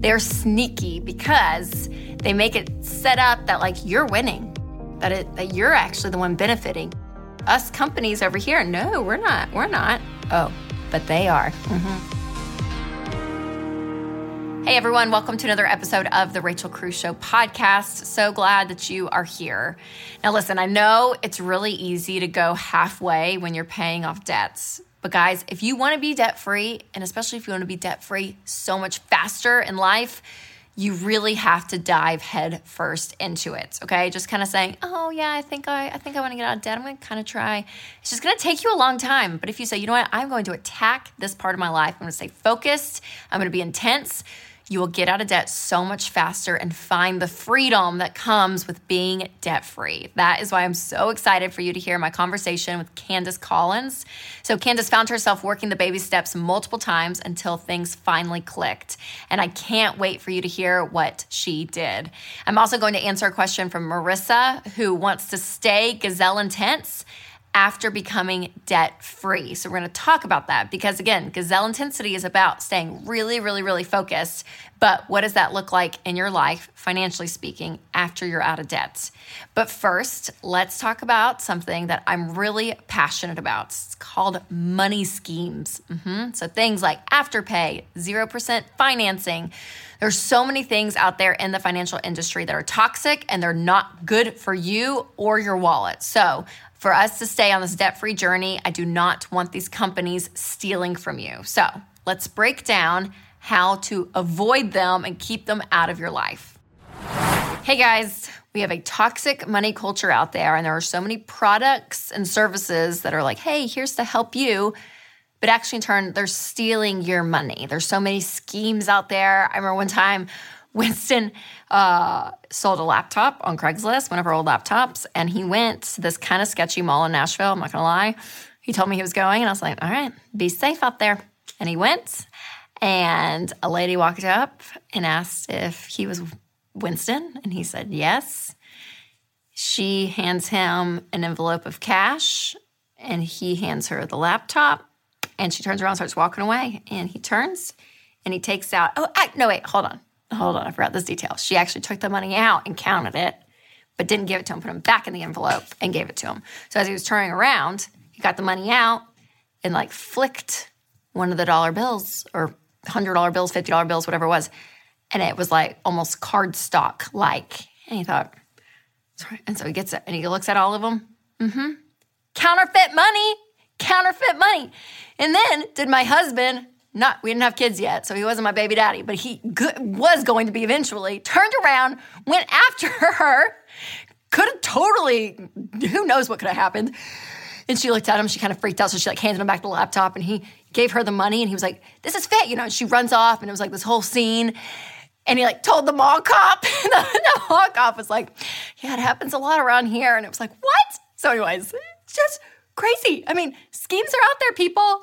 they're sneaky because they make it set up that like you're winning, that it that you're actually the one benefiting. Us companies over here, no, we're not. We're not. Oh, but they are. Mm-hmm. Hey everyone, welcome to another episode of the Rachel Cruze Show podcast. So glad that you are here. Now, listen, I know it's really easy to go halfway when you're paying off debts. But guys, if you want to be debt free, and especially if you want to be debt free so much faster in life, you really have to dive head first into it. Okay. Just kind of saying, oh yeah, I think I, I think I want to get out of debt. I'm gonna kind of try. It's just gonna take you a long time. But if you say, you know what, I'm going to attack this part of my life, I'm gonna stay focused, I'm gonna be intense you will get out of debt so much faster and find the freedom that comes with being debt free. That is why I'm so excited for you to hear my conversation with Candace Collins. So, Candace found herself working the baby steps multiple times until things finally clicked. And I can't wait for you to hear what she did. I'm also going to answer a question from Marissa, who wants to stay gazelle intense after becoming debt free. So, we're going to talk about that because, again, gazelle intensity is about staying really, really, really focused. But what does that look like in your life, financially speaking, after you're out of debt? But first, let's talk about something that I'm really passionate about. It's called money schemes. Mm-hmm. So, things like Afterpay, 0% financing. There's so many things out there in the financial industry that are toxic and they're not good for you or your wallet. So, for us to stay on this debt free journey, I do not want these companies stealing from you. So let's break down how to avoid them and keep them out of your life. Hey guys, we have a toxic money culture out there, and there are so many products and services that are like, hey, here's to help you. But actually, in turn, they're stealing your money. There's so many schemes out there. I remember one time Winston uh, sold a laptop on Craigslist, one of our old laptops, and he went to this kind of sketchy mall in Nashville. I'm not gonna lie. He told me he was going, and I was like, all right, be safe out there. And he went, and a lady walked up and asked if he was Winston, and he said yes. She hands him an envelope of cash, and he hands her the laptop, and she turns around and starts walking away. And he turns and he takes out, oh, I, no, wait, hold on hold on, I forgot this detail. She actually took the money out and counted it, but didn't give it to him, put him back in the envelope and gave it to him. So as he was turning around, he got the money out and like flicked one of the dollar bills or hundred dollar bills, fifty dollar bills, whatever it was. And it was like almost cardstock like. And he thought, Sorry. and so he gets it and he looks at all of them. Mm-hmm. Counterfeit money, counterfeit money. And then did my husband not we didn't have kids yet, so he wasn't my baby daddy, but he was going to be eventually. Turned around, went after her. Could have totally, who knows what could have happened. And she looked at him, she kind of freaked out, so she like handed him back the laptop, and he gave her the money, and he was like, "This is fit," you know. And she runs off, and it was like this whole scene. And he like told the mall cop, and the, the mall cop was like, "Yeah, it happens a lot around here." And it was like, "What?" So, anyways, it's just crazy. I mean, schemes are out there, people,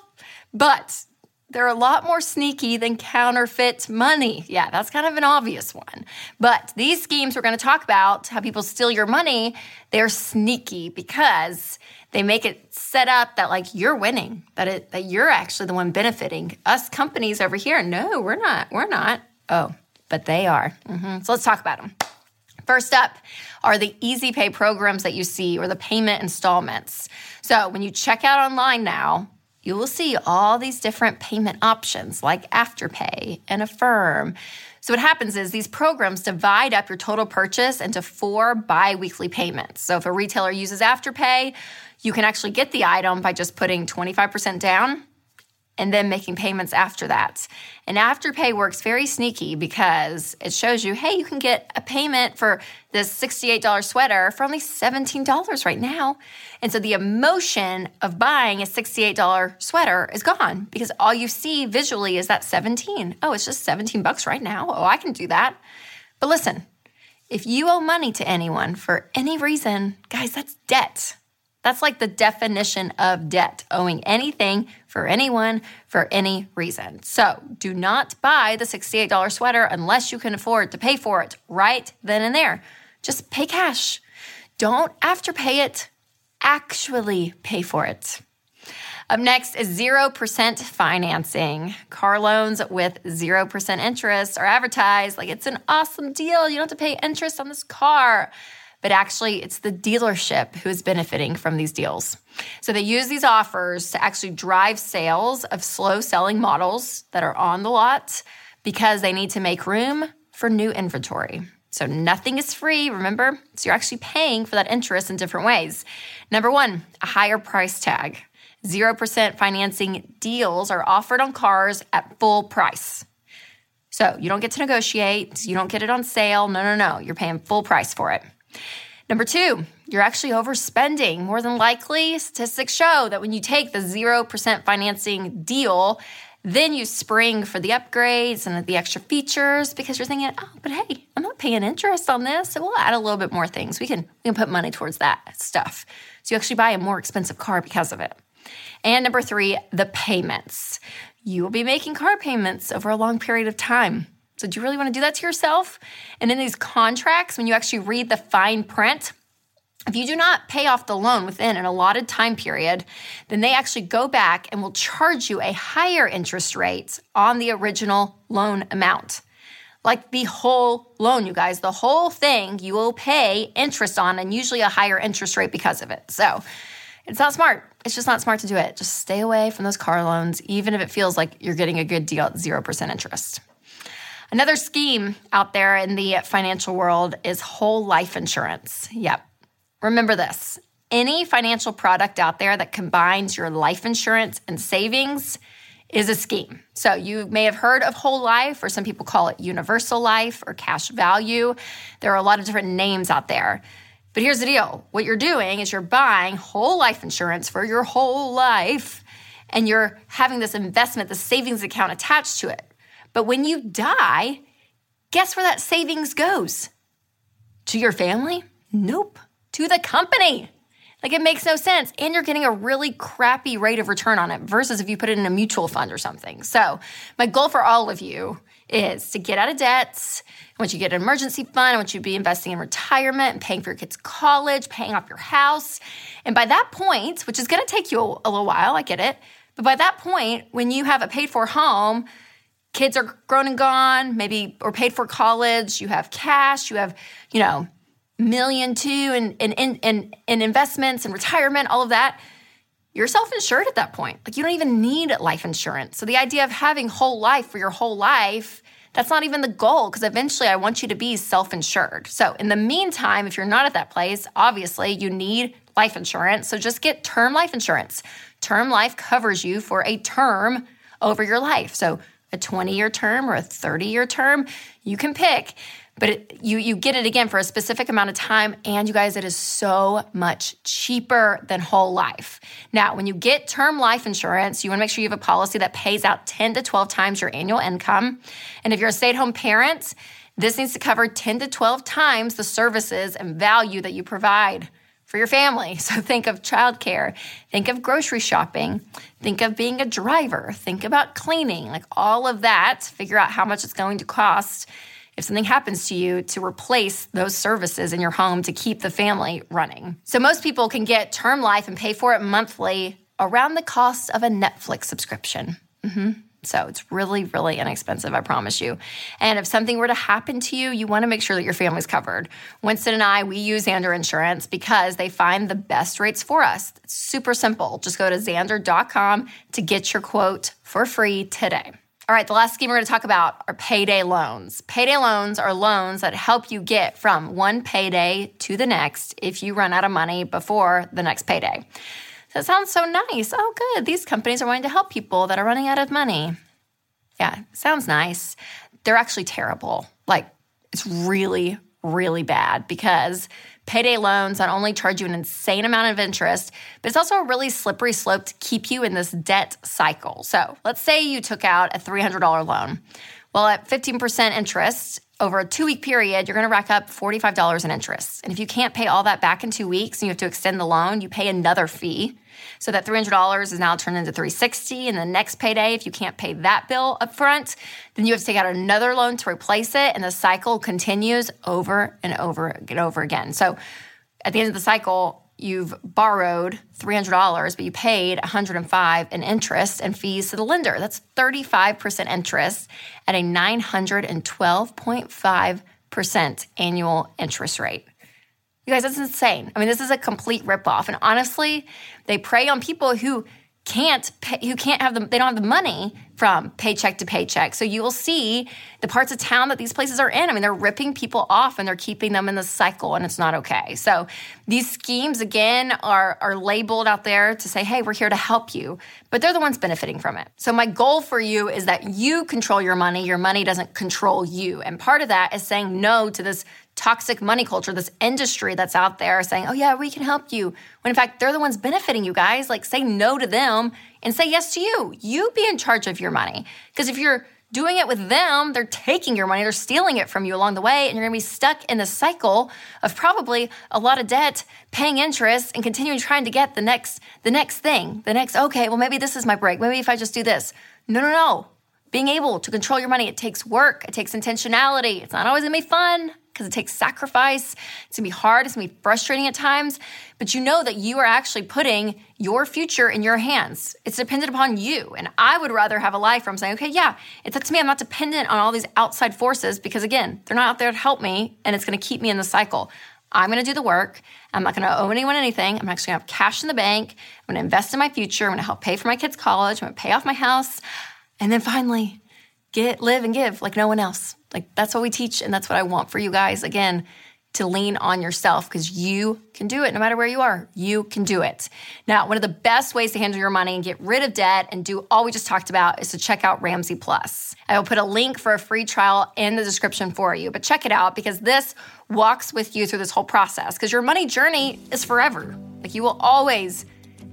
but they're a lot more sneaky than counterfeit money. Yeah, that's kind of an obvious one. But these schemes we're going to talk about, how people steal your money, they're sneaky because they make it set up that like you're winning, that it that you're actually the one benefiting. Us companies over here, no, we're not. We're not. Oh, but they are. Mm-hmm. So let's talk about them. First up are the easy pay programs that you see or the payment installments. So when you check out online now, you will see all these different payment options like Afterpay and Affirm. So, what happens is these programs divide up your total purchase into four bi weekly payments. So, if a retailer uses Afterpay, you can actually get the item by just putting 25% down and then making payments after that. And Afterpay works very sneaky because it shows you, hey, you can get a payment for this $68 sweater for only $17 right now. And so the emotion of buying a $68 sweater is gone because all you see visually is that 17. Oh, it's just 17 bucks right now. Oh, I can do that. But listen, if you owe money to anyone for any reason, guys, that's debt. That's like the definition of debt, owing anything for anyone for any reason. So do not buy the $68 sweater unless you can afford to pay for it right then and there. Just pay cash. Don't afterpay it, actually pay for it. Up next is 0% financing. Car loans with 0% interest are advertised like it's an awesome deal. You don't have to pay interest on this car. But actually, it's the dealership who is benefiting from these deals. So they use these offers to actually drive sales of slow selling models that are on the lot because they need to make room for new inventory. So nothing is free, remember? So you're actually paying for that interest in different ways. Number one, a higher price tag. 0% financing deals are offered on cars at full price. So you don't get to negotiate, you don't get it on sale. No, no, no. You're paying full price for it. Number two, you're actually overspending. More than likely, statistics show that when you take the 0% financing deal, then you spring for the upgrades and the extra features because you're thinking, oh, but hey, I'm not paying interest on this. So we'll add a little bit more things. We can, we can put money towards that stuff. So you actually buy a more expensive car because of it. And number three, the payments. You will be making car payments over a long period of time. So, do you really want to do that to yourself? And in these contracts, when you actually read the fine print, if you do not pay off the loan within an allotted time period, then they actually go back and will charge you a higher interest rate on the original loan amount. Like the whole loan, you guys, the whole thing you will pay interest on and usually a higher interest rate because of it. So, it's not smart. It's just not smart to do it. Just stay away from those car loans, even if it feels like you're getting a good deal at 0% interest. Another scheme out there in the financial world is whole life insurance. Yep. Remember this any financial product out there that combines your life insurance and savings is a scheme. So you may have heard of whole life, or some people call it universal life or cash value. There are a lot of different names out there. But here's the deal what you're doing is you're buying whole life insurance for your whole life, and you're having this investment, the savings account attached to it. But when you die, guess where that savings goes? To your family? Nope. To the company. Like it makes no sense. And you're getting a really crappy rate of return on it versus if you put it in a mutual fund or something. So, my goal for all of you is to get out of debts. I want you to get an emergency fund. I want you to be investing in retirement and paying for your kids' college, paying off your house. And by that point, which is going to take you a little while, I get it. But by that point, when you have a paid for home, kids are grown and gone, maybe or paid for college, you have cash, you have, you know, million two and in, in, in, in investments and retirement, all of that you're self insured at that point. Like you don't even need life insurance. So the idea of having whole life for your whole life, that's not even the goal because eventually I want you to be self insured. So in the meantime, if you're not at that place, obviously you need life insurance. So just get term life insurance. Term life covers you for a term over your life. So a 20 year term or a 30 year term, you can pick but it, you you get it again for a specific amount of time and you guys it is so much cheaper than whole life. Now when you get term life insurance you want to make sure you have a policy that pays out 10 to 12 times your annual income and if you're a stay-at-home parent this needs to cover 10 to 12 times the services and value that you provide for your family. So think of childcare, think of grocery shopping, think of being a driver, think about cleaning, like all of that, figure out how much it's going to cost if something happens to you to replace those services in your home to keep the family running. So most people can get term life and pay for it monthly around the cost of a Netflix subscription. Mm-hmm. So it's really, really inexpensive, I promise you. And if something were to happen to you, you want to make sure that your family's covered. Winston and I, we use Zander Insurance because they find the best rates for us. It's super simple. Just go to zander.com to get your quote for free today. All right, the last scheme we're going to talk about are payday loans. Payday loans are loans that help you get from one payday to the next if you run out of money before the next payday. That sounds so nice. Oh, good. These companies are wanting to help people that are running out of money. Yeah, sounds nice. They're actually terrible. Like, it's really, really bad because Payday loans not only charge you an insane amount of interest, but it's also a really slippery slope to keep you in this debt cycle. So let's say you took out a $300 loan. Well, at 15% interest, over a two week period, you're going to rack up $45 in interest. And if you can't pay all that back in two weeks and you have to extend the loan, you pay another fee. So that $300 is now turned into 360. and the next payday if you can't pay that bill up front, then you have to take out another loan to replace it and the cycle continues over and over and over again. So at the end of the cycle, you've borrowed $300 but you paid 105 in interest and fees to the lender. That's 35% interest at a 912.5% annual interest rate. You guys that's insane. I mean this is a complete ripoff. And honestly they prey on people who can't pay, who can't have them they don't have the money from paycheck to paycheck. So you will see the parts of town that these places are in. I mean, they're ripping people off and they're keeping them in the cycle, and it's not okay. So these schemes again are are labeled out there to say, "Hey, we're here to help you," but they're the ones benefiting from it. So my goal for you is that you control your money. Your money doesn't control you, and part of that is saying no to this toxic money culture, this industry that's out there saying, oh, yeah, we can help you. When in fact, they're the ones benefiting you guys. Like, say no to them and say yes to you. You be in charge of your money. Because if you're doing it with them, they're taking your money, they're stealing it from you along the way, and you're gonna be stuck in the cycle of probably a lot of debt, paying interest, and continuing trying to get the next, the next thing, the next, okay, well, maybe this is my break. Maybe if I just do this. No, no, no. Being able to control your money, it takes work, it takes intentionality. It's not always gonna be fun because it takes sacrifice. It's gonna be hard, it's gonna be frustrating at times, but you know that you are actually putting your future in your hands. It's dependent upon you. And I would rather have a life where I'm saying, okay, yeah, it's up to me. I'm not dependent on all these outside forces because, again, they're not out there to help me and it's gonna keep me in the cycle. I'm gonna do the work. I'm not gonna owe anyone anything. I'm actually gonna have cash in the bank. I'm gonna invest in my future. I'm gonna help pay for my kids' college. I'm gonna pay off my house. And then finally, get, live, and give like no one else. Like that's what we teach, and that's what I want for you guys. Again, to lean on yourself because you can do it no matter where you are. You can do it. Now, one of the best ways to handle your money and get rid of debt and do all we just talked about is to check out Ramsey Plus. I will put a link for a free trial in the description for you, but check it out because this walks with you through this whole process because your money journey is forever. Like you will always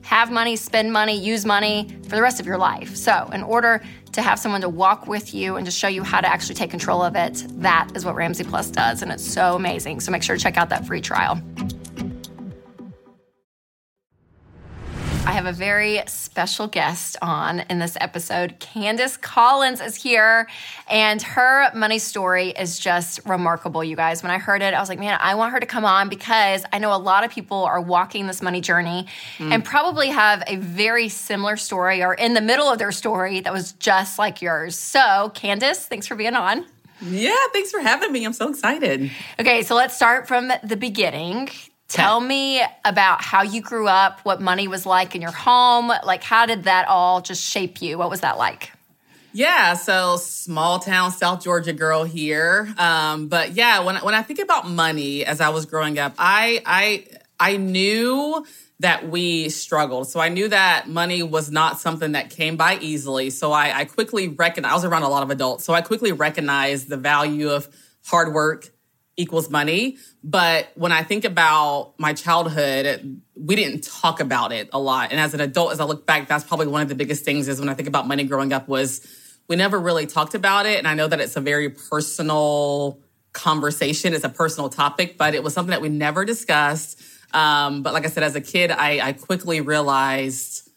have money, spend money, use money for the rest of your life. So, in order to have someone to walk with you and to show you how to actually take control of it, that is what Ramsey Plus does. And it's so amazing. So, make sure to check out that free trial. I have a very special guest on in this episode. Candace Collins is here, and her money story is just remarkable, you guys. When I heard it, I was like, man, I want her to come on because I know a lot of people are walking this money journey mm. and probably have a very similar story or in the middle of their story that was just like yours. So, Candace, thanks for being on. Yeah, thanks for having me. I'm so excited. Okay, so let's start from the beginning. Tell me about how you grew up, what money was like in your home. Like, how did that all just shape you? What was that like? Yeah, so small town South Georgia girl here. Um, but yeah, when when I think about money as I was growing up, I I I knew that we struggled. So I knew that money was not something that came by easily. So I, I quickly recognized I was around a lot of adults. So I quickly recognized the value of hard work, equals money. But when I think about my childhood, we didn't talk about it a lot. And as an adult, as I look back, that's probably one of the biggest things is when I think about money growing up was we never really talked about it. And I know that it's a very personal conversation. It's a personal topic, but it was something that we never discussed. Um, but like I said, as a kid, I, I quickly realized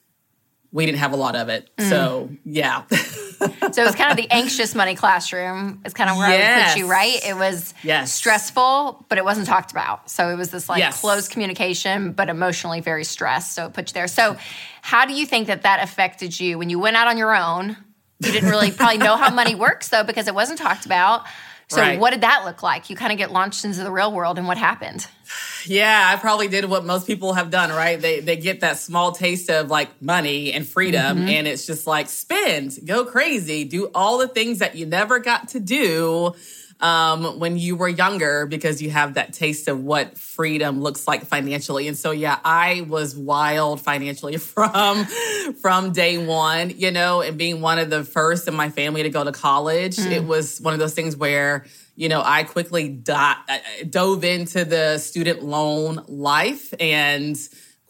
we didn't have a lot of it. Mm. So yeah. so it was kind of the anxious money classroom. It's kind of where yes. I would put you, right? It was yes. stressful, but it wasn't talked about. So it was this like yes. closed communication, but emotionally very stressed. So it put you there. So how do you think that that affected you when you went out on your own? You didn't really probably know how money works though, because it wasn't talked about. So right. what did that look like? You kind of get launched into the real world and what happened? Yeah, I probably did what most people have done, right? They they get that small taste of like money and freedom mm-hmm. and it's just like spend, go crazy, do all the things that you never got to do um, when you were younger because you have that taste of what freedom looks like financially. And so, yeah, I was wild financially from from day one, you know, and being one of the first in my family to go to college. Mm. It was one of those things where you know, I quickly do- uh, dove into the student loan life and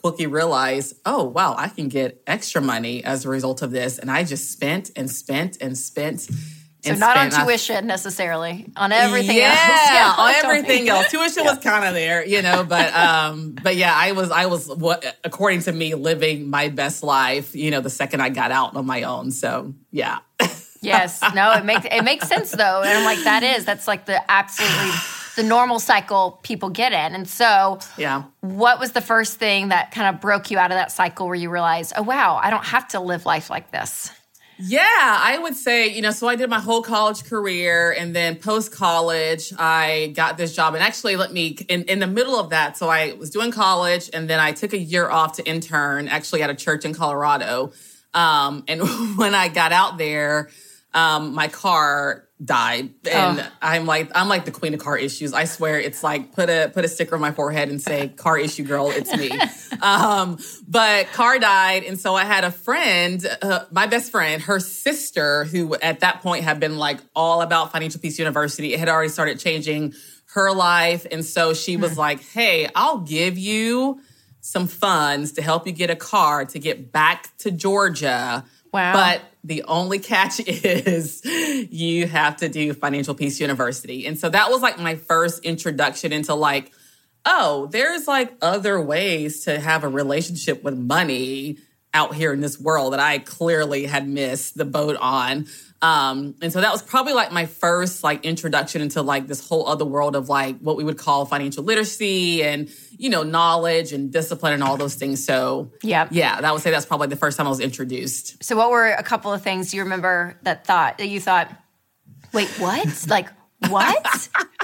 quickly realized, oh, wow, I can get extra money as a result of this. And I just spent and spent and spent. So not on tuition necessarily, on everything yeah, else. Yeah, on everything else. Tuition yeah. was kind of there, you know, but um, but yeah, I was I was what according to me living my best life, you know, the second I got out on my own. So yeah. yes, no, it makes it makes sense though, and I'm like that is that's like the absolutely the normal cycle people get in. And so, Yeah. what was the first thing that kind of broke you out of that cycle where you realized, oh, wow, I don't have to live life like this? Yeah, I would say, you know, so I did my whole college career and then post college, I got this job. And actually, let me, in, in the middle of that, so I was doing college and then I took a year off to intern actually at a church in Colorado. Um, and when I got out there, um, my car died and Oh. I'm like I'm like the queen of car issues. I swear it's like put a put a sticker on my forehead and say car issue girl, it's me. um but car died and so I had a friend, uh, my best friend, her sister who at that point had been like all about Financial Peace University. It had already started changing her life and so she was like, "Hey, I'll give you some funds to help you get a car to get back to Georgia." Wow. But the only catch is you have to do Financial Peace University. And so that was like my first introduction into like, oh, there's like other ways to have a relationship with money out here in this world that I clearly had missed the boat on. Um, and so that was probably like my first like introduction into like this whole other world of like what we would call financial literacy and, you know, knowledge and discipline and all those things. So yeah, yeah, that would say that's probably the first time I was introduced. So, what were a couple of things you remember that thought that you thought, wait, what? like, what?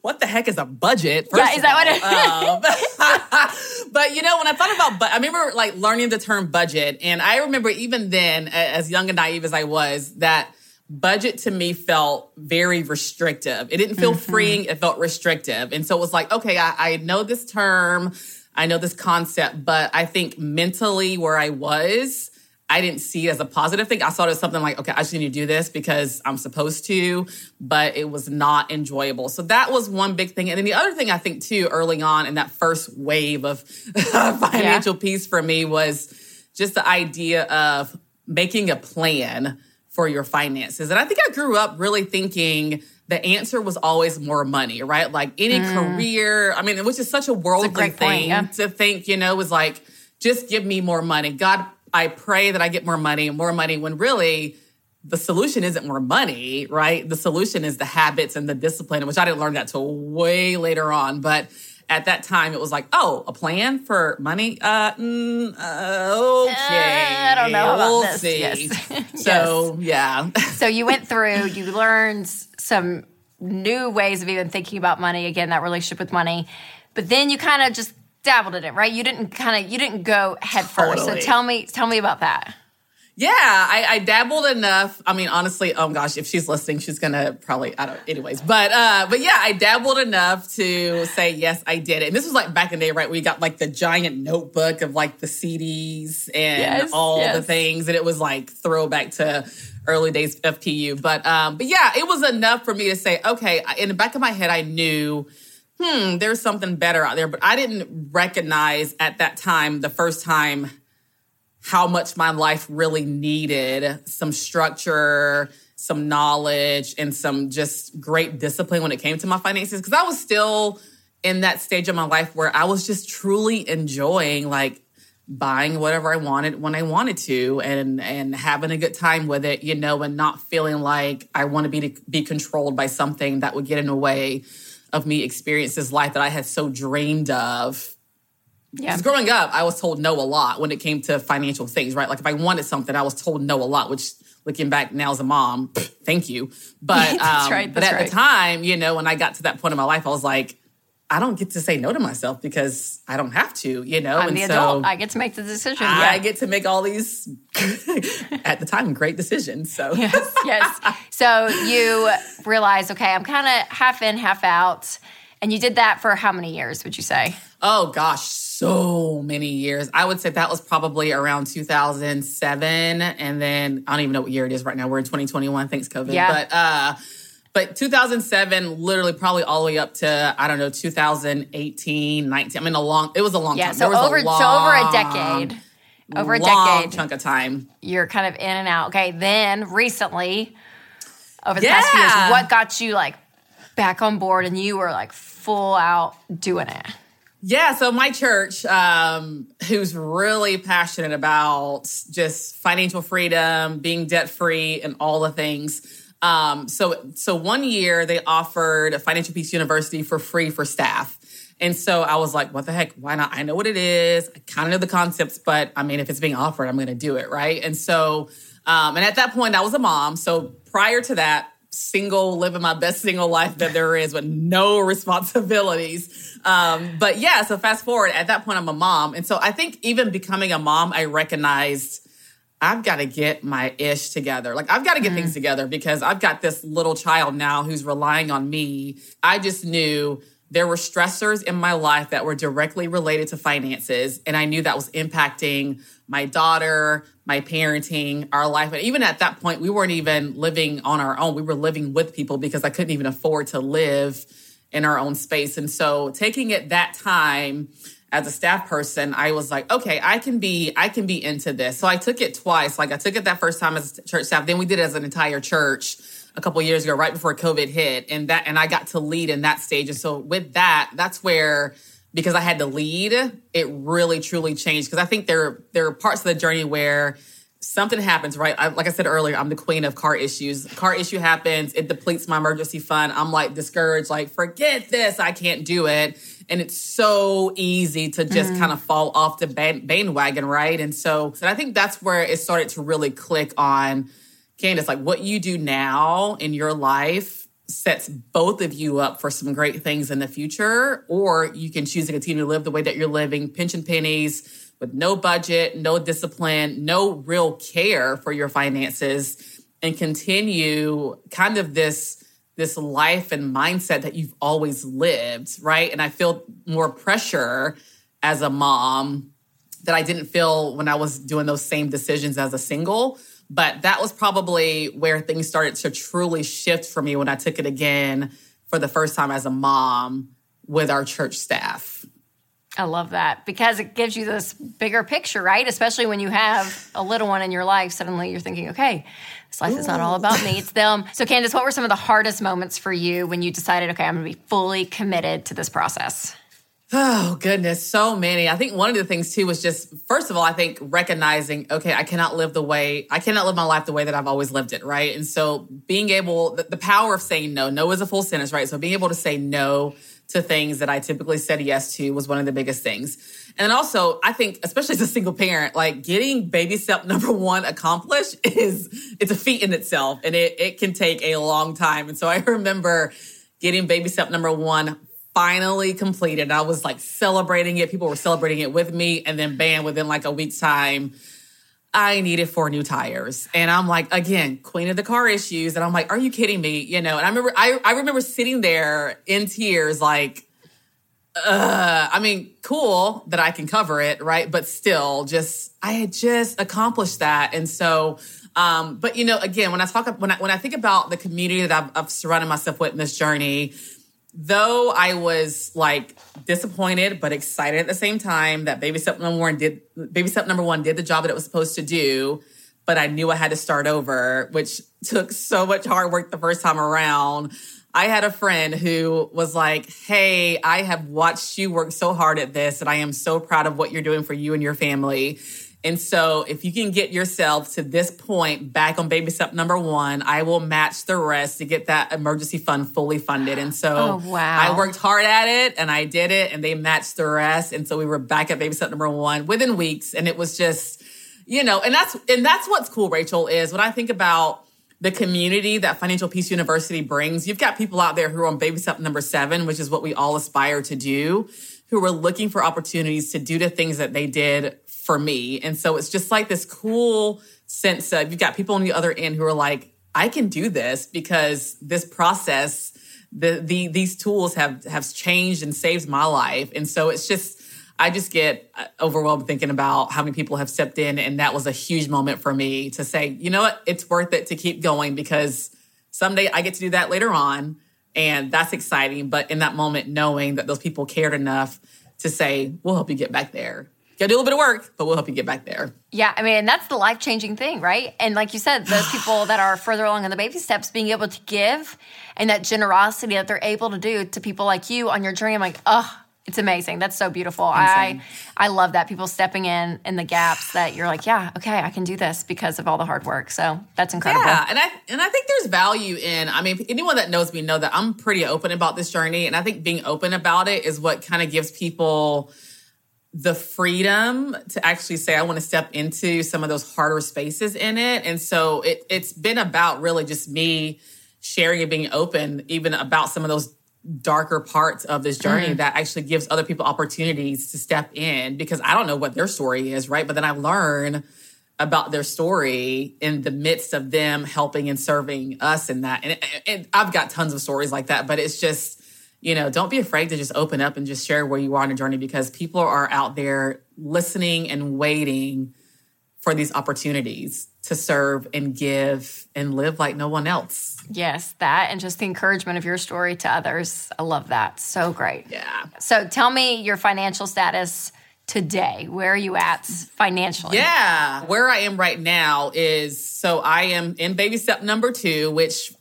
what the heck is a budget? Yeah, first is of that what it- Um, but you know, when I thought about, but I remember like learning the term budget, and I remember even then, as young and naive as I was, that budget to me felt very restrictive. It didn't feel freeing; it felt restrictive, and so it was like, okay, I, I know this term, I know this concept, but I think mentally where I was. I didn't see it as a positive thing. I saw it as something like, okay, I just need to do this because I'm supposed to, but it was not enjoyable. So that was one big thing. And then the other thing I think too, early on in that first wave of financial peace for me was just the idea of making a plan for your finances. And I think I grew up really thinking the answer was always more money, right? Like any career, I mean, which is such a worldly point, thing yeah. to think, you know, was like, just give me more money. God, I pray that I get more money and more money when really the solution isn't more money, right? The solution is the habits and the discipline, which I didn't learn that till way later on. But at that time, it was like, oh, a plan for money? Uh, mm, uh okay. I don't know about we'll this. see. Yes. So, yeah. so, you went through, you learned some new ways of even thinking about money, again, that relationship with money. But then you kind of just dabbled in it, right? You didn't kind of, you didn't go head first. So, tell me, tell me about that. Yeah, I, I dabbled enough. I mean, honestly, oh gosh, if she's listening, she's gonna probably I don't. Anyways, but uh, but yeah, I dabbled enough to say yes, I did it. And this was like back in the day, right? We got like the giant notebook of like the CDs and Yes, all the things, and it was like throwback to early days of PU. But um, but yeah, it was enough for me to say, okay. In the back of my head, I knew hmm, there's something better out there. But I didn't recognize at that time, the first time, how much my life really needed some structure, some knowledge, and some just great discipline when it came to my finances. Because I was still in that stage of my life where I was just truly enjoying like buying whatever I wanted when I wanted to and and having a good time with it, you know, and not feeling like I want to be to be controlled by something that would get in the way of me experience this life that I had so dreamed of Yeah. because growing up, I was told no a lot when it came to financial things, right? Like if I wanted something, I was told no a lot, which looking back now as a mom, thank you. But um, right, but at right. the time, you know, when I got to that point in my life, I was like, I don't get to say no to myself because I don't have to, you know. I'm and the so adult. I get to make the decision. Yeah, I yeah. get to make all these at the time great decisions. So yes, yes. So you realize, okay, I'm kind of half in, half out. And you did that for how many years, would you say? Oh gosh, so many years. I would say that was probably around 2007 and then I don't even know what year it is right now. We're in 2021, thanks COVID. Yeah. But uh but 2007 literally probably all the way up to I don't know 2018, 19. I mean a long it was a long Yeah, time. so over a long, so over a decade. Over a long decade, chunk of time. you're kind of in and out. Okay, then recently, over the past few years, what got you like back on board and you were like full out doing it? Yeah, so my church, um, who's really passionate about just financial freedom, being debt free, and all the things, Um, so, so one year they offered Financial Peace University for free for staff. And so I was like, what the heck? Why not? I know what it is. I kind of know the concepts, but I mean, if it's being offered, I'm going to do it. Right. And so, um, and at that point, I was a mom. So prior to that, single, living my best single life that there is with no responsibilities. Um, but yeah, so fast forward, at that point, I'm a mom. And so I think even becoming a mom, I recognized I've got to get my ish together. Like I've got to get mm. things together because I've got this little child now who's relying on me. I just knew there were stressors in my life that were directly related to finances. And I knew that was impacting my daughter, my parenting, our life. And even at that point, we weren't even living on our own. We were living with people because I couldn't even afford to live in our own space. And so taking it that time as a staff person, I was like, okay, I can be, I can be into this. So I took it twice. Like I took it that first time as church staff. Then we did it as an entire church a couple years ago, right before COVID hit, and that and I got to lead in that stage. And so with that, that's where because I had to lead, it really truly changed. Because I think there there are parts of the journey where something happens, right? I, like I said earlier, I'm the queen of car issues. Car issue happens, it depletes my emergency fund. I'm like discouraged, like forget this, I can't do it. And it's so easy to just mm. kind of fall off the bandwagon, right? And so, so I think that's where it started to really click on Candace, like what you do now in your life sets both of you up for some great things in the future, or you can choose to continue to live the way that you're living, pension pennies with no budget, no discipline, no real care for your finances, and continue kind of this this life and mindset that you've always lived, right? And I feel more pressure as a mom that I didn't feel when I was doing those same decisions as a single. But that was probably where things started to truly shift for me when I took it again for the first time as a mom with our church staff. I love that because it gives you this bigger picture, right? Especially when you have a little one in your life, suddenly you're thinking, okay, this life Ooh. is not all about me, it's them. So, Candace, what were some of the hardest moments for you when you decided, okay, I'm gonna be fully committed to this process? Oh, goodness, so many. I think one of the things too was just, first of all, I think recognizing, okay, I cannot live the way, I cannot live my life the way that I've always lived it, right? And so being able, the, the power of saying no, no is a full sentence, right? So being able to say no to things that I typically said yes to was one of the biggest things. And also, I think, especially as a single parent, like getting baby step number one accomplished is, it's a feat in itself and it, it can take a long time. And so I remember getting baby step number one finally completed. I was like celebrating it. People were celebrating it with me. And then bam, within like a week's time, I needed four new tires. And I'm like, again, queen of the car issues. And I'm like, are you kidding me? You know, and I remember I, I remember sitting there in tears, like, uh, I mean, cool that I can cover it, right? But still, just I had just accomplished that. And so um, but you know, again, when I talk when I when I think about the community that I've, I've surrounded myself with in this journey, though I was like disappointed but excited at the same time that baby step number one did baby step number one did the job that it was supposed to do, but I knew I had to start over, which took so much hard work the first time around. I had a friend who was like, Hey, I have watched you work so hard at this, and I am so proud of what you're doing for you and your family. And so if you can get yourself to this point back on baby step number one, I will match the rest to get that emergency fund fully funded. And so oh, wow. I worked hard at it and I did it and they matched the rest. And so we were back at baby step number one within weeks. And it was just, you know, and that's, and that's what's cool, Rachel, is when I think about the community that Financial Peace University brings, you've got people out there who are on baby step number seven, which is what we all aspire to do, who are looking for opportunities to do the things that they did for me. And so it's just like this cool sense of you've got people on the other end who are like, I can do this because this process, the, the these tools have have changed and saved my life. And so it's just I just get uh, overwhelmed thinking about how many people have stepped in. And that was a huge moment for me to say, you know what, it's worth it to keep going because someday I get to do that later on. And that's exciting, but in that moment knowing that those people cared enough to say, we'll help you get back there got to do a little bit of work, but we'll help you get back there. Yeah, I mean, that's the life changing thing, right? And like you said, those people that are further along in the baby steps, being able to give and that generosity that they're able to do to people like you on your journey, I'm like, oh, It's amazing. That's so beautiful. I I love that people stepping in in the gaps that you're like, yeah, okay, I can do this because of all the hard work. So that's incredible. Yeah, and I and I think there's value in. I mean, anyone that knows me know that I'm pretty open about this journey, and I think being open about it is what kind of gives people the freedom to actually say I want to step into some of those harder spaces in it. And so it it's been about really just me sharing and being open, even about some of those darker parts of this journey mm. that actually gives other people opportunities to step in because I don't know what their story is, right? But then I learn about their story in the midst of them helping and serving us in that. And, and I've got tons of stories like that, but it's just, you know, don't be afraid to just open up and just share where you are on a journey because people are out there listening and waiting for these opportunities to serve and give and live like no one else. Yes, that and just the encouragement of your story to others. I love that. So great. Yeah. So tell me your financial status today. Where are you at financially? Yeah. Where I am right now is so I am in baby step number two, which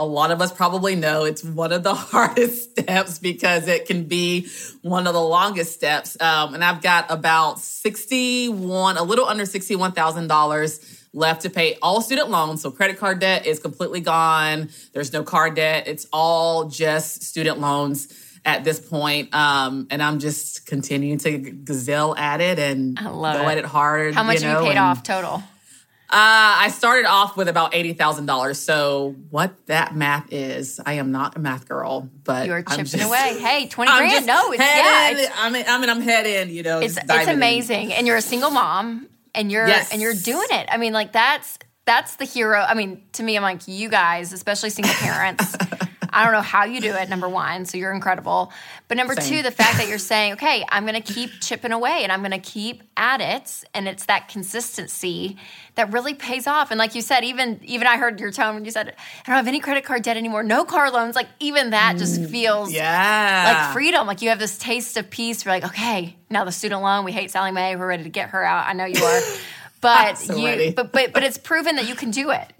a lot of us probably know it's one of the hardest steps because it can be one of the longest steps. Um, and I've got about 61, a little under $61,000 left to pay all student loans. So credit card debt is completely gone. There's no car debt. It's all just student loans at this point. Um, and I'm just continuing to gazelle at it and go it. at it hard. How much you know, have you paid off total? Uh, I started off with about eighty thousand dollars. So what that math is, I am not a math girl, but you're chipping just, away. Hey, twenty I'm grand? No, it's yeah. It's, I mean, I mean, I'm head in. You know, it's it's amazing, in. and you're a single mom, and you're yes. and you're doing it. I mean, like that's that's the hero. I mean, to me, I'm like you guys, especially single parents. I don't know how you do it, number one. So you're incredible. But number Same. two, the fact that you're saying, okay, I'm going to keep chipping away and I'm going to keep at it. And it's that consistency that really pays off. And like you said, even even I heard your tone when you said, I don't have any credit card debt anymore, no car loans. Like even that just mm, feels yeah. like freedom. Like you have this taste of peace. You're like, okay, now the student loan, we hate Sallie Mae. We're ready to get her out. I know you are. But so you ready. but but but it's proven that you can do it.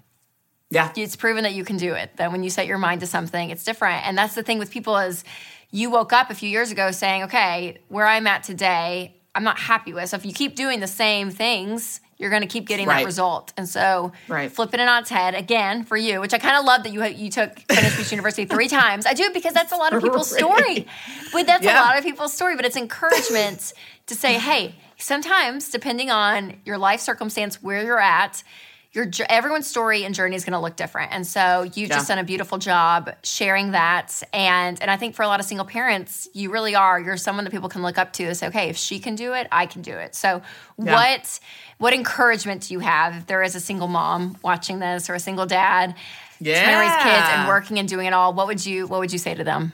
Yeah. It's proven that you can do it. That when you set your mind to something, it's different. And that's the thing with people is you woke up a few years ago saying, okay, where I'm at today, I'm not happy with. So if you keep doing the same things, you're going to keep getting right. that result. And so right. flipping it on its head again for you, which I kind of love that you you took Financial Peace University three times. I do because that's a lot of people's story. But that's yeah. a lot of people's story. But it's encouragement to say, hey, sometimes depending on your life circumstance, where you're at, your everyone's story and journey is going to look different and so you've yeah. just done a beautiful job sharing that and and i think for a lot of single parents you really are you're someone that people can look up to and say okay if she can do it i can do it so yeah. what what encouragement do you have if there is a single mom watching this or a single dad yeah. trying to raise kids and working and doing it all what would you what would you say to them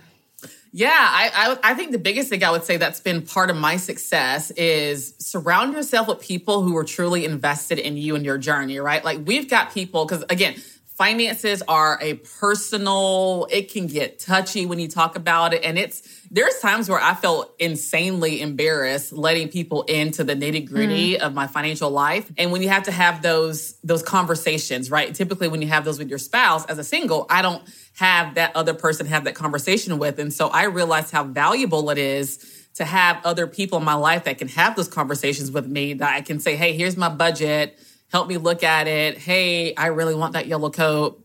yeah, I, I, I think the biggest thing I would say that's been part of my success is surround yourself with people who are truly invested in you and your journey, right? Like we've got people because again, finances are a personal. It can get touchy when you talk about it, and it's there's times where I felt insanely embarrassed letting people into the nitty gritty mm. of my financial life. And when you have to have those those conversations, right? Typically, when you have those with your spouse as a single, I don't have that other person have that conversation with. And so I realized how valuable it is to have other people in my life that can have those conversations with me that I can say, hey, here's my budget. Help me look at it. Hey, I really want that yellow coat.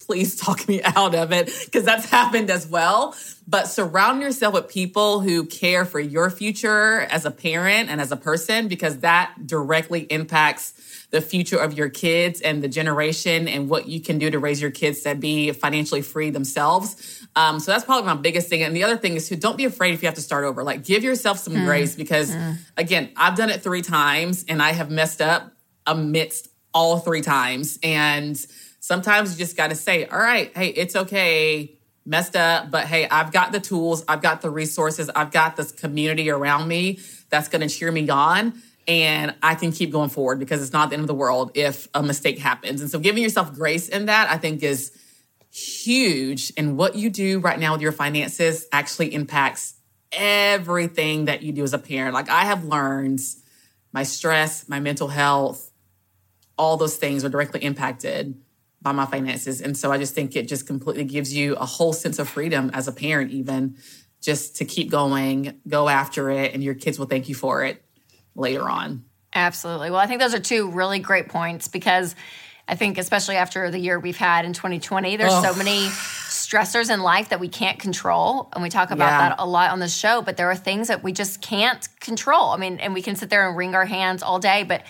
Please talk me out of it because that's happened as well. But surround yourself with people who care for your future as a parent and as a person because that directly impacts the future of your kids and the generation and what you can do to raise your kids to be financially free themselves. Um, so that's probably my biggest thing. And the other thing is to don't be afraid if you have to start over. Like give yourself some mm. grace because mm. again, I've done it three times and I have messed up amidst all three times. And sometimes you just got to say, all right, hey, it's okay messed up, but hey, I've got the tools, I've got the resources, I've got this community around me that's going to cheer me on and I can keep going forward because it's not the end of the world if a mistake happens. And so giving yourself grace in that, I think is huge. And what you do right now with your finances actually impacts everything that you do as a parent. Like I have learned my stress, my mental health, all those things are directly impacted by my finances. And so I just think it just completely gives you a whole sense of freedom as a parent, even just to keep going, go after it, and your kids will thank you for it later on. Absolutely. Well, I think those are two really great points because I think, especially after the year we've had in 2020, there's oh. so many stressors in life that we can't control. And we talk about yeah. that a lot on the show, but there are things that we just can't control. I mean, and we can sit there and wring our hands all day, but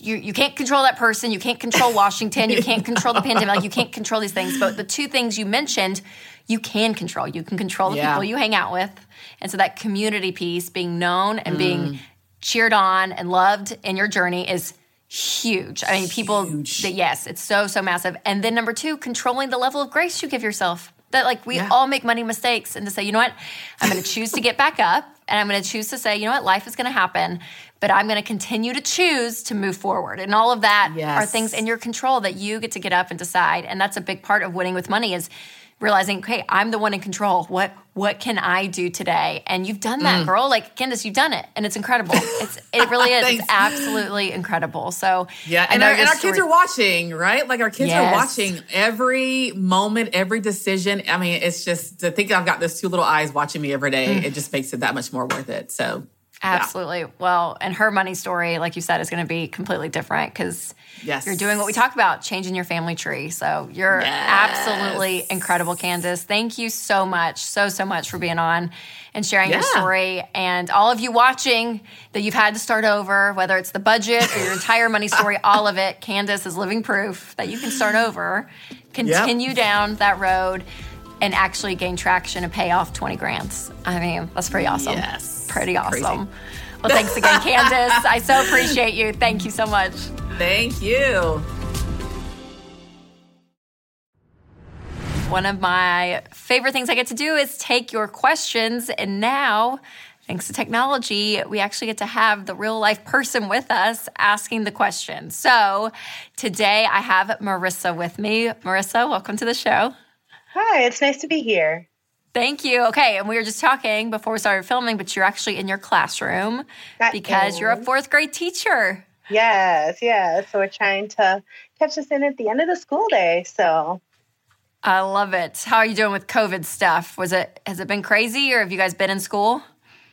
you, you can't control that person. You can't control Washington. You can't control the pandemic. You can't control these things. But the two things you mentioned, you can control. You can control the yeah. people you hang out with. And so that community piece, being known and mm. being cheered on and loved in your journey is huge. I mean, people huge. that yes, it's so so massive. And then number 2, controlling the level of grace you give yourself. That like we yeah. all make money mistakes and to say, you know what? I'm going to choose to get back up and I'm going to choose to say, you know what? Life is going to happen, but I'm going to continue to choose to move forward. And all of that yes. are things in your control that you get to get up and decide. And that's a big part of winning with money is realizing, okay, I'm the one in control. What what can I do today? And you've done that, mm. girl. Like Candace, you've done it, and it's incredible. It's it really is. it's absolutely incredible. So yeah, and our, and our kids are watching, right? Like our kids yes. are watching every moment, every decision. I mean, it's just to think I've got those two little eyes watching me every day. Mm. It just makes it that much more worth it. So Absolutely. Yeah. Well, and her money story, like you said, is going to be completely different because yes. you're doing what we talk about, changing your family tree. So you're yes. absolutely incredible, Candace. Thank you so much, so, so much for being on and sharing yeah. your story. And all of you watching that you've had to start over, whether it's the budget or your entire money story, all of it, Candace is living proof that you can start over, continue yep. down that road, and actually gain traction and pay off 20 grants. I mean, that's pretty awesome. Yes pretty awesome. Crazy. Well, thanks again, Candace. I so appreciate you. Thank you so much. Thank you. One of my favorite things I get to do is take your questions. And now, thanks to technology, we actually get to have the real life person with us asking the questions. So today I have Marissa with me. Marissa, welcome to the show. Hi, it's nice to be here. Thank you. Okay, and we were just talking before we started filming, but you're actually in your classroom that because is. you're a fourth grade teacher. Yes, yes. So we're trying to catch us in at the end of the school day. So I love it. How are you doing with COVID stuff? Was it has it been crazy or have you guys been in school?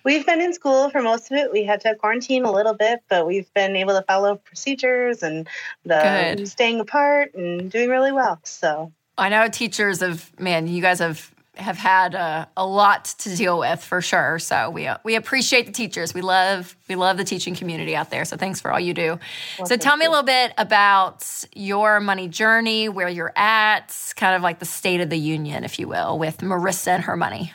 We've been in school for most of it. We had to quarantine a little bit, but we've been able to follow procedures and the Good. staying apart and doing really well. So I know teachers have man, you guys have have had a, a, lot to deal with for sure. So we uh, we appreciate the teachers. We love we love the teaching community out there. So thanks for all you do. Well, so tell me you. a little bit about your money journey, where you're at, kind of like the state of the union, if you will, with Marissa and her money.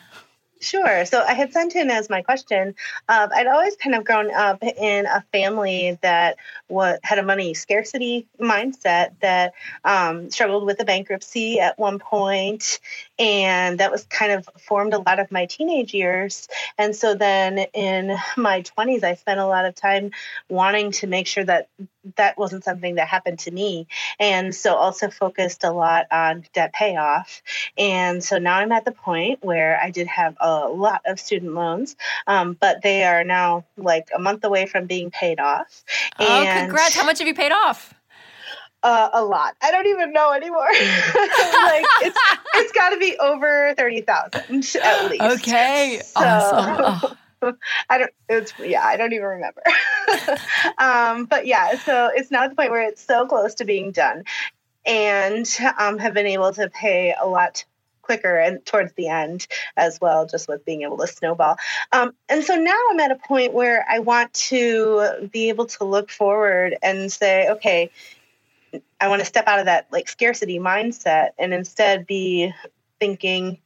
Sure. So I had sent in as my question. Uh, I'd always kind of grown up in a family that what had a money scarcity mindset that um, struggled with a bankruptcy at one point, and that was kind of formed a lot of my teenage years. And so then in my 20s, I spent a lot of time wanting to make sure that that wasn't something that happened to me. And so also focused a lot on debt payoff. And so now I'm at the point where I did have a lot of student loans, um, but they are now like a month away from being paid off. Oh, and congrats. How much have you paid off? Uh, a lot. I don't even know anymore. like it's it's got to be over thirty thousand at least. Okay, so, awesome. Oh. I don't. It's yeah. I don't even remember. um, but yeah, so it's now at the point where it's so close to being done, and um, have been able to pay a lot quicker and towards the end as well, just with being able to snowball. Um, and so now I'm at a point where I want to be able to look forward and say, okay, I want to step out of that like scarcity mindset and instead be thinking,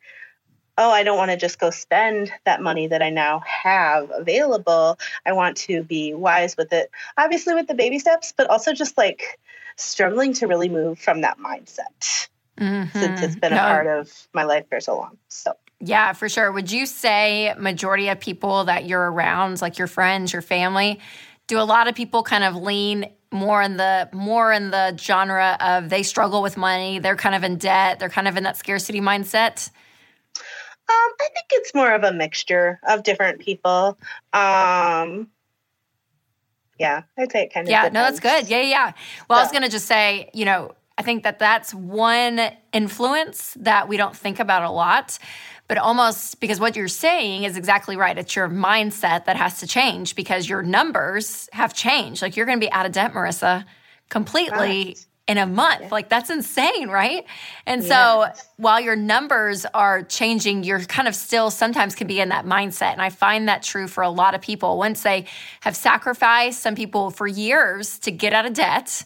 oh, I don't want to just go spend that money that I now have available. I want to be wise with it, obviously with the baby steps, but also just like struggling to really move from that mindset mm-hmm. since it's been no. a part of my life for so long. So. Yeah, for sure. Would you say majority of people that you're around, like your friends, your family, do a lot of people kind of lean more in the more in the genre of they struggle with money, they're kind of in debt, they're kind of in that scarcity mindset? Um, I think it's more of a mixture of different people. Um, yeah, I'd say it kind of. Yeah, depends. no, that's good. Yeah, yeah. Well, so. I was gonna just say, you know, I think that that's one influence that we don't think about a lot but almost because what you're saying is exactly right. It's your mindset that has to change because your numbers have changed. Like you're going to be out of debt, Marissa, completely. Right. In a month. Yeah. Like, that's insane, right? And so, while your numbers are changing, you're kind of still sometimes can be in that mindset. And I find that true for a lot of people. Once they have sacrificed, some people for years to get out of debt,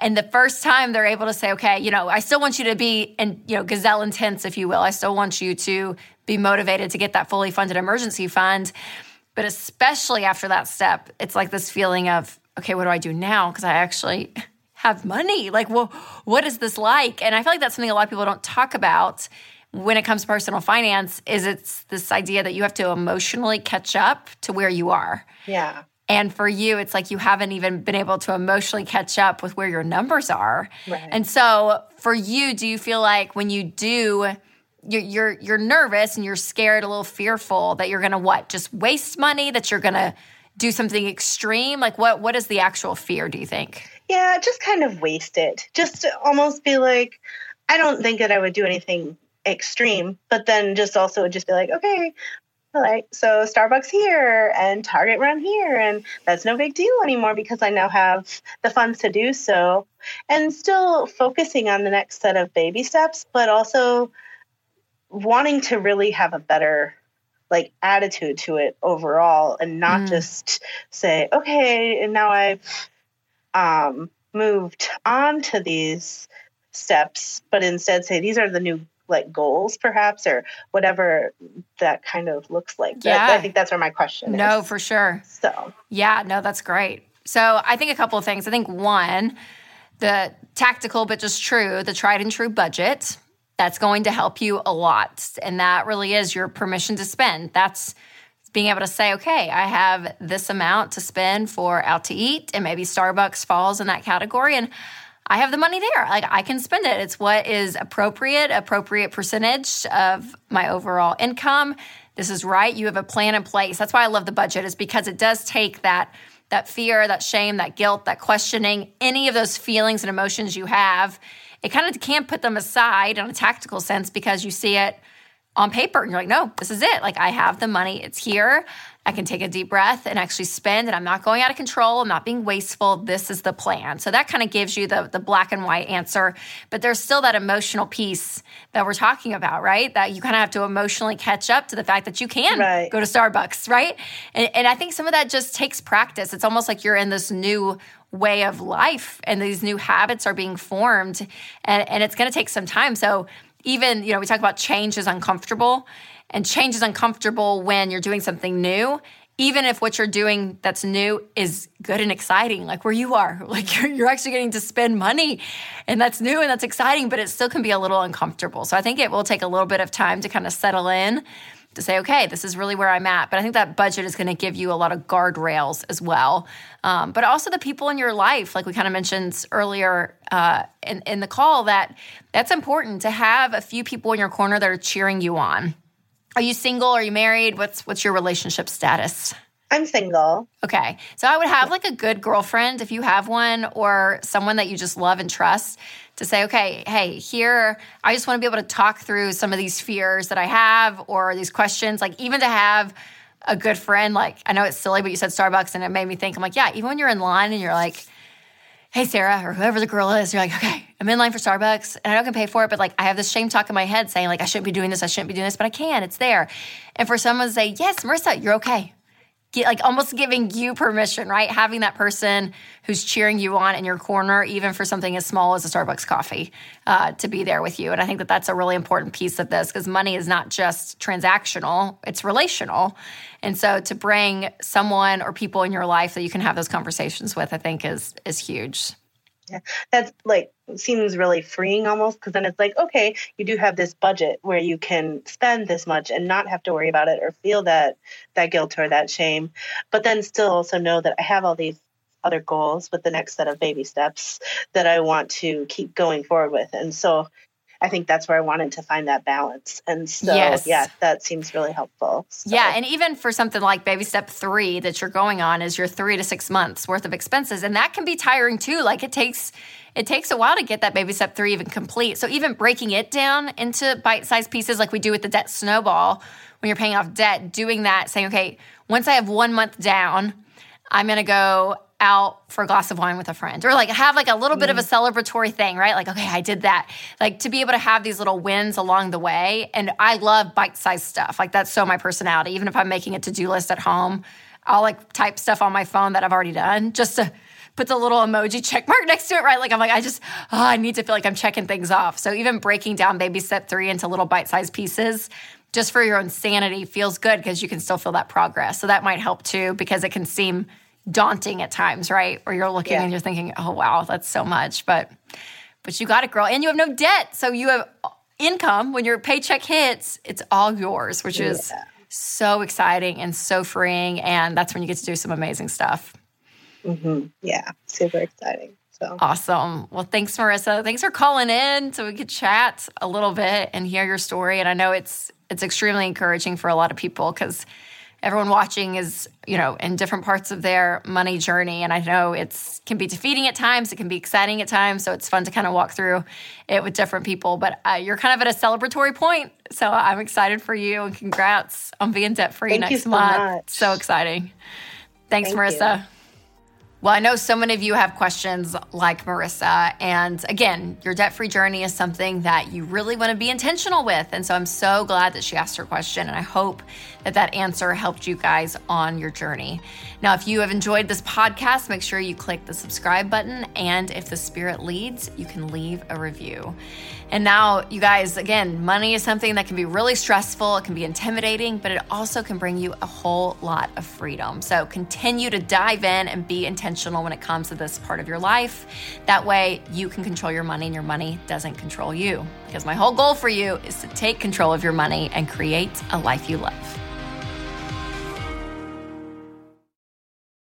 and the first time they're able to say, okay, you know, I still want you to be in, you know, gazelle intense, if you will. I still want you to be motivated to get that fully funded emergency fund. But especially after that step, it's like this feeling of, okay, what do I do now? Because I actually have money. Like, well, what is this like? And I feel like that's something a lot of people don't talk about when it comes to personal finance is it's this idea that you have to emotionally catch up to where you are. Yeah. And for you, it's like you haven't even been able to emotionally catch up with where your numbers are. Right. And so for you, do you feel like when you do, you're, you're, you're nervous and you're scared, a little fearful that you're going to what? Just waste money, that you're going to do something extreme? Like what, what is the actual fear, do you think? Yeah, just kind of waste it. Just almost be like, I don't think that I would do anything extreme, but then just also just be like, okay, like so starbucks here and target run here and that's no big deal anymore because i now have the funds to do so and still focusing on the next set of baby steps but also wanting to really have a better like attitude to it overall and not mm. just say okay and now i've um, moved on to these steps but instead say these are the new like goals perhaps or whatever that kind of looks like. Yeah. i think that's where my question no is. for sure. So. Yeah no that's great. So i think a couple of things. I think one the tactical but just true the tried and true budget that's going to help you a lot. And that really is your permission to spend. That's being able to say okay i have this amount to spend for out to eat and maybe starbucks falls in that category. And I have the money there. Like I can spend it. It's what is appropriate, appropriate percentage of my overall income. This is right. You have a plan in place. That's why I love the budget is because it does take that that fear, that shame, that guilt, that questioning, any of those feelings and emotions you have, it kind of can't put them aside in a tactical sense because you see it on paper and you're like, no, this is it. Like I have the money, it's here. I can take a deep breath and actually spend, and I'm not going out of control. I'm not being wasteful. This is the plan. So that kind of gives you the, the black and white answer. But there's still that emotional piece that we're talking about, right? That you kind of have to emotionally catch up to the fact that you can right. go to Starbucks, right? And, and I think some of that just takes practice. It's almost like you're in this new way of life and these new habits are being formed and, and it's going to take some time so even you know we talk about change is uncomfortable and change is uncomfortable when you're doing something new even if what you're doing that's new is good and exciting like where you are. Like you're, you're actually getting to spend money and that's new and that's exciting but it still can be a little uncomfortable. So i think it will take a little bit of time to kind of settle in to say okay this is really where i'm at. But i think that budget is going to give you a lot of guardrails as well. Um, but also the people in your life like we kind of mentioned earlier uh, in, in the call that that's important to have a few people in your corner that are cheering you on are you single? Are you married? What's what's your relationship status? I'm single. Okay. So I would have like a good girlfriend if you have one or someone that you just love and trust to say, okay, hey, here, I just want to be able to talk through some of these fears that I have or these questions. Like, even to have a good friend, like, I know it's silly, but you said Starbucks and it made me think, I'm like, yeah, even when you're in line and you're like, hey, Sarah, or whoever the girl is, you're like, okay, I'm in line for Starbucks and I don't can pay for it, but like I have this shame talk in my head saying, like, I shouldn't be doing this, I shouldn't be doing this, but I can, it's there. And for someone to say, yes, Marissa, you're okay get, like almost giving you permission, right? Having that person who's cheering you on in your corner, even for something as small as a Starbucks coffee, uh, to be there with you. And I think that that's a really important piece of this because money is not just transactional; it's relational. And so to bring someone or people in your life that you can have those conversations with, I think is is huge. Yeah, that's like seems really freeing almost because then it's like, okay, you do have this budget where you can spend this much and not have to worry about it or feel that that guilt or that shame, but then still also know that I have all these other goals with the next set of baby steps that I want to keep going forward with. And so I think that's where I wanted to find that balance. And so, Yes. yeah, that seems really helpful. So, Yeah, and even for something like baby step three that you're going on is your three to six months worth of expenses, and that can be tiring too. Like it takes it takes a while to get that baby step three even complete. So even breaking it down into bite sized pieces, like we do with the debt snowball, when you're paying off debt, doing that, saying, okay, once I have one month down, I'm gonna go out for a glass of wine with a friend or like have like a little bit of a mm. celebratory thing, right? Like, okay, I did that. Like to be able to have these little wins along the way. And I love bite sized stuff. Like that's so my personality. Even if I'm making a to do list at home, I'll like type stuff on my phone that I've already done just to put the little emoji check mark next to it, right? Like I'm like, I just, oh, I need to feel like I'm checking things off. So even breaking down baby step three into little bite sized pieces just for your own sanity feels good because you can still feel that progress. So that might help too because it can seem daunting at times, right? Where you're looking Yeah. and you're thinking, "Oh wow, that's so much." But but you got it, girl, and you have no debt, so you have income. When your paycheck hits, it's all yours, which is so exciting and so freeing. And that's when you get to do some amazing stuff. hmm yeah, super exciting. So, Awesome. Well, thanks, Marissa. Thanks for calling in so we could chat a little bit and hear your story. And I know it's it's extremely encouraging for a lot of people because everyone watching is, you know, in different parts of their money journey. And I know it's can be defeating at times, it can be exciting at times. So it's fun to kind of walk through it with different people. But uh, you're kind of at a celebratory point. So I'm excited for you and congrats on being debt free next so month. much. So exciting. Thanks, Thank Marissa. you. Well, I know so many of you have questions like Marissa. And again, your debt free journey is something that you really want to be intentional with. And so I'm so glad that she asked her question. And I hope that that answer helped you guys on your journey. Now, if you have enjoyed this podcast, make sure you click the subscribe button. And if the spirit leads, you can leave a review. And now, you guys, again, money is something that can be really stressful, it can be intimidating, but it also can bring you a whole lot of freedom. So continue to dive in and be intentional when it comes to this part of your life. That way, you can control your money and your money doesn't control you. Because my whole goal for you is to take control of your money and create a life you love.